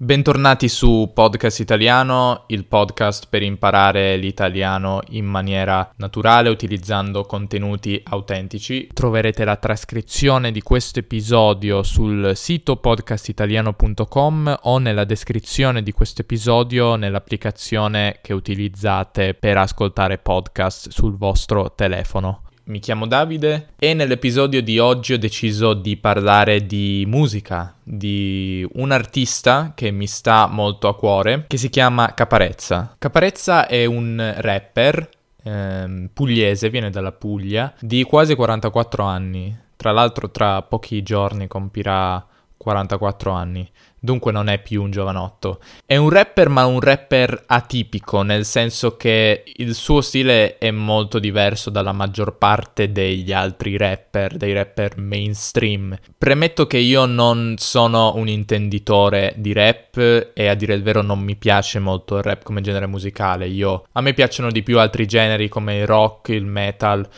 Bentornati su Podcast Italiano, il podcast per imparare l'italiano in maniera naturale utilizzando contenuti autentici. Troverete la trascrizione di questo episodio sul sito podcastitaliano.com o nella descrizione di questo episodio nell'applicazione che utilizzate per ascoltare podcast sul vostro telefono mi chiamo Davide e nell'episodio di oggi ho deciso di parlare di musica, di un artista che mi sta molto a cuore, che si chiama Caparezza. Caparezza è un rapper ehm, pugliese, viene dalla Puglia, di quasi 44 anni. Tra l'altro tra pochi giorni compirà 44 anni dunque non è più un giovanotto. È un rapper, ma un rapper atipico, nel senso che il suo stile è molto diverso dalla maggior parte degli altri rapper, dei rapper mainstream. Premetto che io non sono un intenditore di rap e a dire il vero non mi piace molto il rap come genere musicale. Io, a me piacciono di più altri generi come il rock, il metal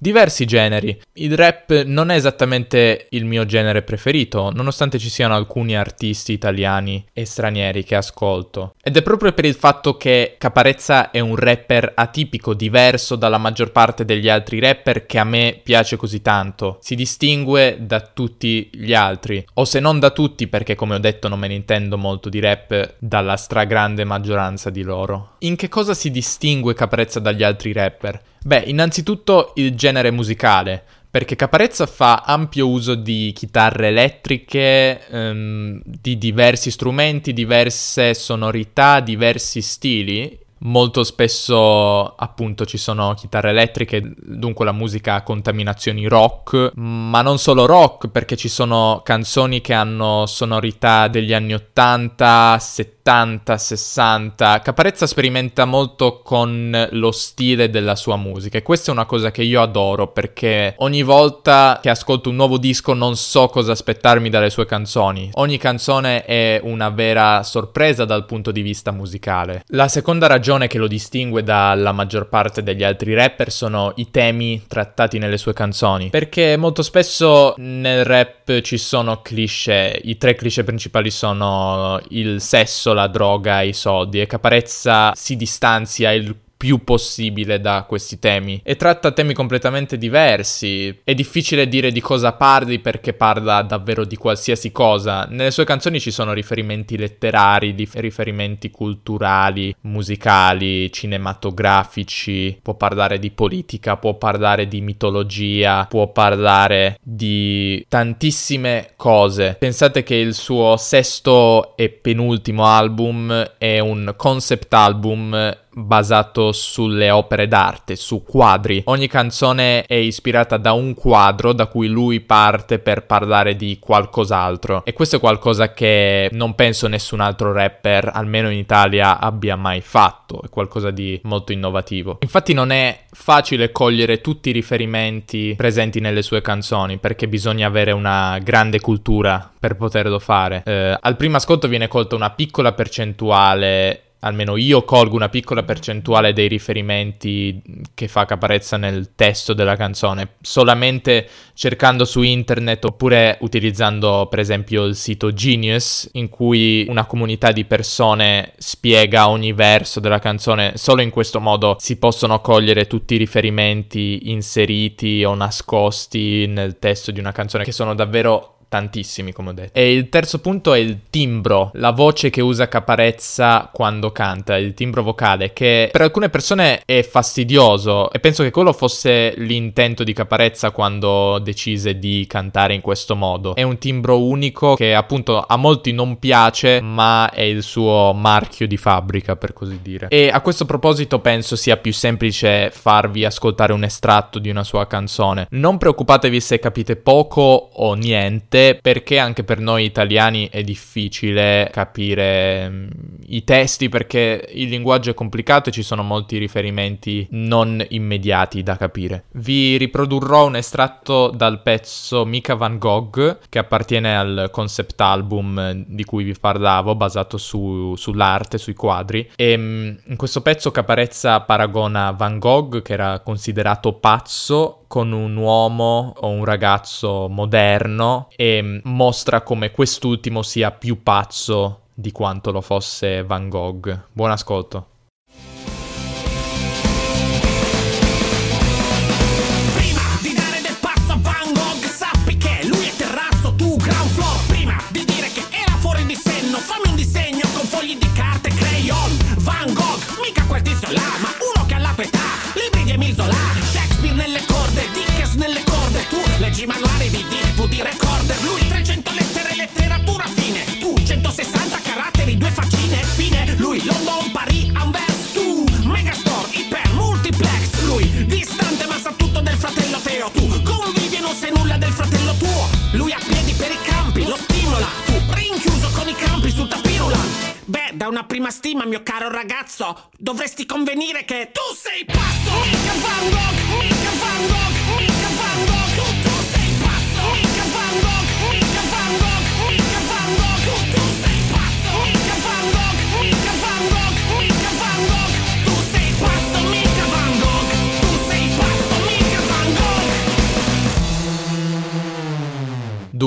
diversi generi. Il rap non è esattamente il mio genere preferito, nonostante ci siano alcuni artisti italiani e stranieri che ascolto. Ed è proprio per il fatto che Caparezza è un rapper atipico, diverso dalla maggior parte degli altri rapper che a me piace così tanto. Si distingue da tutti gli altri, o se non da tutti perché come ho detto non me ne intendo molto di rap, dalla stragrande maggioranza di loro. In che cosa si distingue Caparezza dagli altri rapper? Beh, innanzitutto il genere musicale, perché Caparezza fa ampio uso di chitarre elettriche, um, di diversi strumenti, diverse sonorità, diversi stili. Molto spesso appunto ci sono chitarre elettriche, dunque la musica ha contaminazioni rock, ma non solo rock perché ci sono canzoni che hanno sonorità degli anni 80, 70 70, 60. Caparezza sperimenta molto con lo stile della sua musica e questa è una cosa che io adoro perché ogni volta che ascolto un nuovo disco non so cosa aspettarmi dalle sue canzoni. Ogni canzone è una vera sorpresa dal punto di vista musicale. La seconda ragione che lo distingue dalla maggior parte degli altri rapper sono i temi trattati nelle sue canzoni perché molto spesso nel rap ci sono cliché, i tre cliché principali sono il sesso, la droga e i soldi e Caparezza si distanzia il più possibile da questi temi e tratta temi completamente diversi. È difficile dire di cosa parli perché parla davvero di qualsiasi cosa. Nelle sue canzoni ci sono riferimenti letterari, riferimenti culturali, musicali, cinematografici, può parlare di politica, può parlare di mitologia, può parlare di tantissime cose. Pensate che il suo sesto e penultimo album è un concept album basato sulle opere d'arte, su quadri. Ogni canzone è ispirata da un quadro da cui lui parte per parlare di qualcos'altro. E questo è qualcosa che non penso nessun altro rapper, almeno in Italia, abbia mai fatto. È qualcosa di molto innovativo. Infatti non è facile cogliere tutti i riferimenti presenti nelle sue canzoni perché bisogna avere una grande cultura per poterlo fare. Eh, al primo ascolto viene colta una piccola percentuale almeno io colgo una piccola percentuale dei riferimenti che fa Caparezza nel testo della canzone, solamente cercando su internet oppure utilizzando per esempio il sito Genius in cui una comunità di persone spiega ogni verso della canzone, solo in questo modo si possono cogliere tutti i riferimenti inseriti o nascosti nel testo di una canzone che sono davvero tantissimi, come ho detto. E il terzo punto è il timbro, la voce che usa Caparezza quando canta, il timbro vocale, che per alcune persone è fastidioso e penso che quello fosse l'intento di Caparezza quando decise di cantare in questo modo. È un timbro unico che appunto a molti non piace, ma è il suo marchio di fabbrica, per così dire. E a questo proposito penso sia più semplice farvi ascoltare un estratto di una sua canzone. Non preoccupatevi se capite poco o niente sé perché anche per noi italiani è difficile capire mm, i testi perché il linguaggio è complicato e ci sono molti riferimenti non immediati da capire. Vi riprodurrò un estratto dal pezzo Mika Van Gogh che appartiene al concept album di cui vi parlavo basato su, sull'arte, sui quadri e mm, in questo pezzo Caparezza paragona Van Gogh che era considerato pazzo con un uomo o un ragazzo moderno e mostra come quest'ultimo sia più pazzo di quanto lo fosse Van Gogh. Buon ascolto. leggi una prima stima, mio caro ragazzo, dovresti convenire che tu sei pazzo! Mica Van Gogh, mica Van Gogh,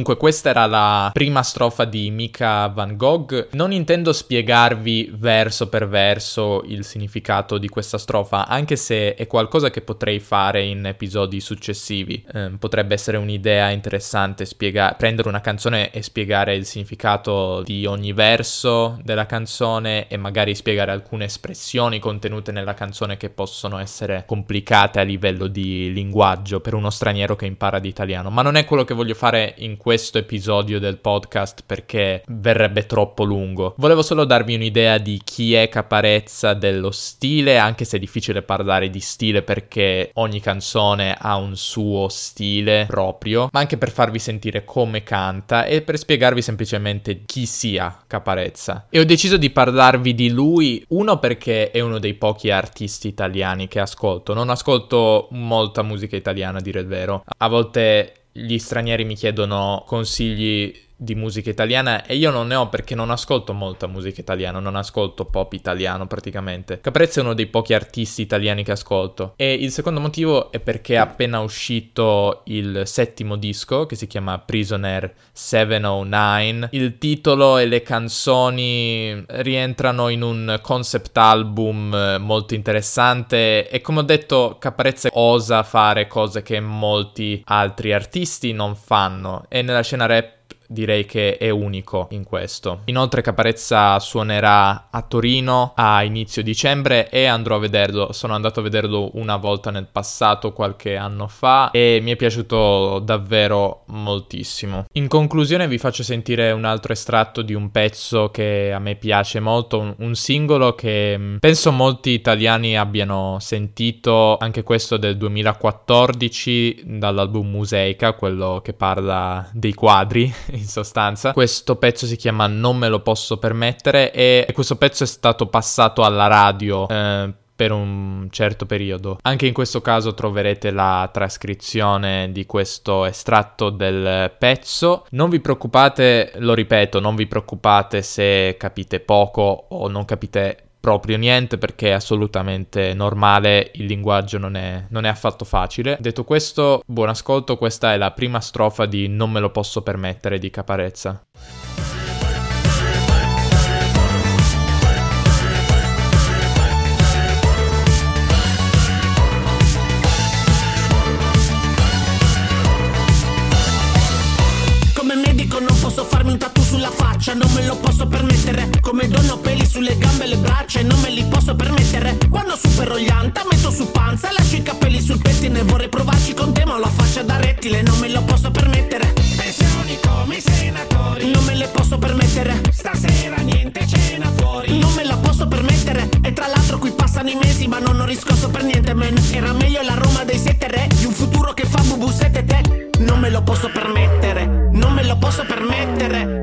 Dunque, questa era la prima strofa di Mika Van Gogh. Non intendo spiegarvi verso per verso il significato di questa strofa, anche se è qualcosa che potrei fare in episodi successivi. Eh, potrebbe essere un'idea interessante spiega- prendere una canzone e spiegare il significato di ogni verso della canzone e magari spiegare alcune espressioni contenute nella canzone che possono essere complicate a livello di linguaggio per uno straniero che impara di italiano. Ma non è quello che voglio fare in questo episodio del podcast perché verrebbe troppo lungo. Volevo solo darvi un'idea di chi è Caparezza, dello stile, anche se è difficile parlare di stile perché ogni canzone ha un suo stile proprio, ma anche per farvi sentire come canta e per spiegarvi semplicemente chi sia Caparezza. E ho deciso di parlarvi di lui, uno perché è uno dei pochi artisti italiani che ascolto. Non ascolto molta musica italiana, a dire il vero. A volte gli stranieri mi chiedono consigli di musica italiana e io non ne ho perché non ascolto molta musica italiana, non ascolto pop italiano praticamente. Caprezza è uno dei pochi artisti italiani che ascolto e il secondo motivo è perché è appena uscito il settimo disco che si chiama Prisoner 709. Il titolo e le canzoni rientrano in un concept album molto interessante e come ho detto Caprezza osa fare cose che molti altri artisti non fanno e nella scena rap direi che è unico in questo. Inoltre Caparezza suonerà a Torino a inizio dicembre e andrò a vederlo. Sono andato a vederlo una volta nel passato, qualche anno fa, e mi è piaciuto davvero moltissimo. In conclusione vi faccio sentire un altro estratto di un pezzo che a me piace molto, un, un singolo che mm, penso molti italiani abbiano sentito, anche questo del 2014 dall'album Museica, quello che parla dei quadri in sostanza. Questo pezzo si chiama Non me lo posso permettere e questo pezzo è stato passato alla radio eh, per un certo periodo. Anche in questo caso troverete la trascrizione di questo estratto del pezzo. Non vi preoccupate, lo ripeto, non vi preoccupate se capite poco o non capite proprio niente perché è assolutamente normale, il linguaggio non è, non è, affatto facile. Detto questo, buon ascolto, questa è la prima strofa di Non me lo posso permettere di Caparezza. Come medico non posso farmi un tattoo sulla faccia, non me lo posso permettere. Come donna peli sulle gambe le braccia e non me li posso permettere. Quando supero gli anta metto su panza, lascio i capelli sul pettine. Vorrei provarci con te, ma la faccia da rettile, non me lo posso permettere. Pensioni come i senatori, non me le posso permettere. Stasera niente cena fuori, non me la posso permettere. E tra l'altro qui passano i mesi, ma non ho riscosso per niente, man. Era meglio la Roma dei sette re, di un futuro che fa bubu sette te. Non me lo posso permettere, non me lo posso permettere,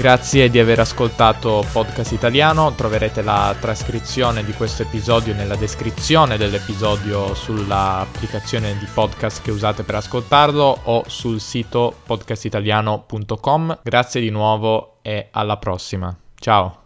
Grazie di aver ascoltato Podcast Italiano, troverete la trascrizione di questo episodio nella descrizione dell'episodio sull'applicazione di podcast che usate per ascoltarlo o sul sito podcastitaliano.com. Grazie di nuovo e alla prossima. Ciao!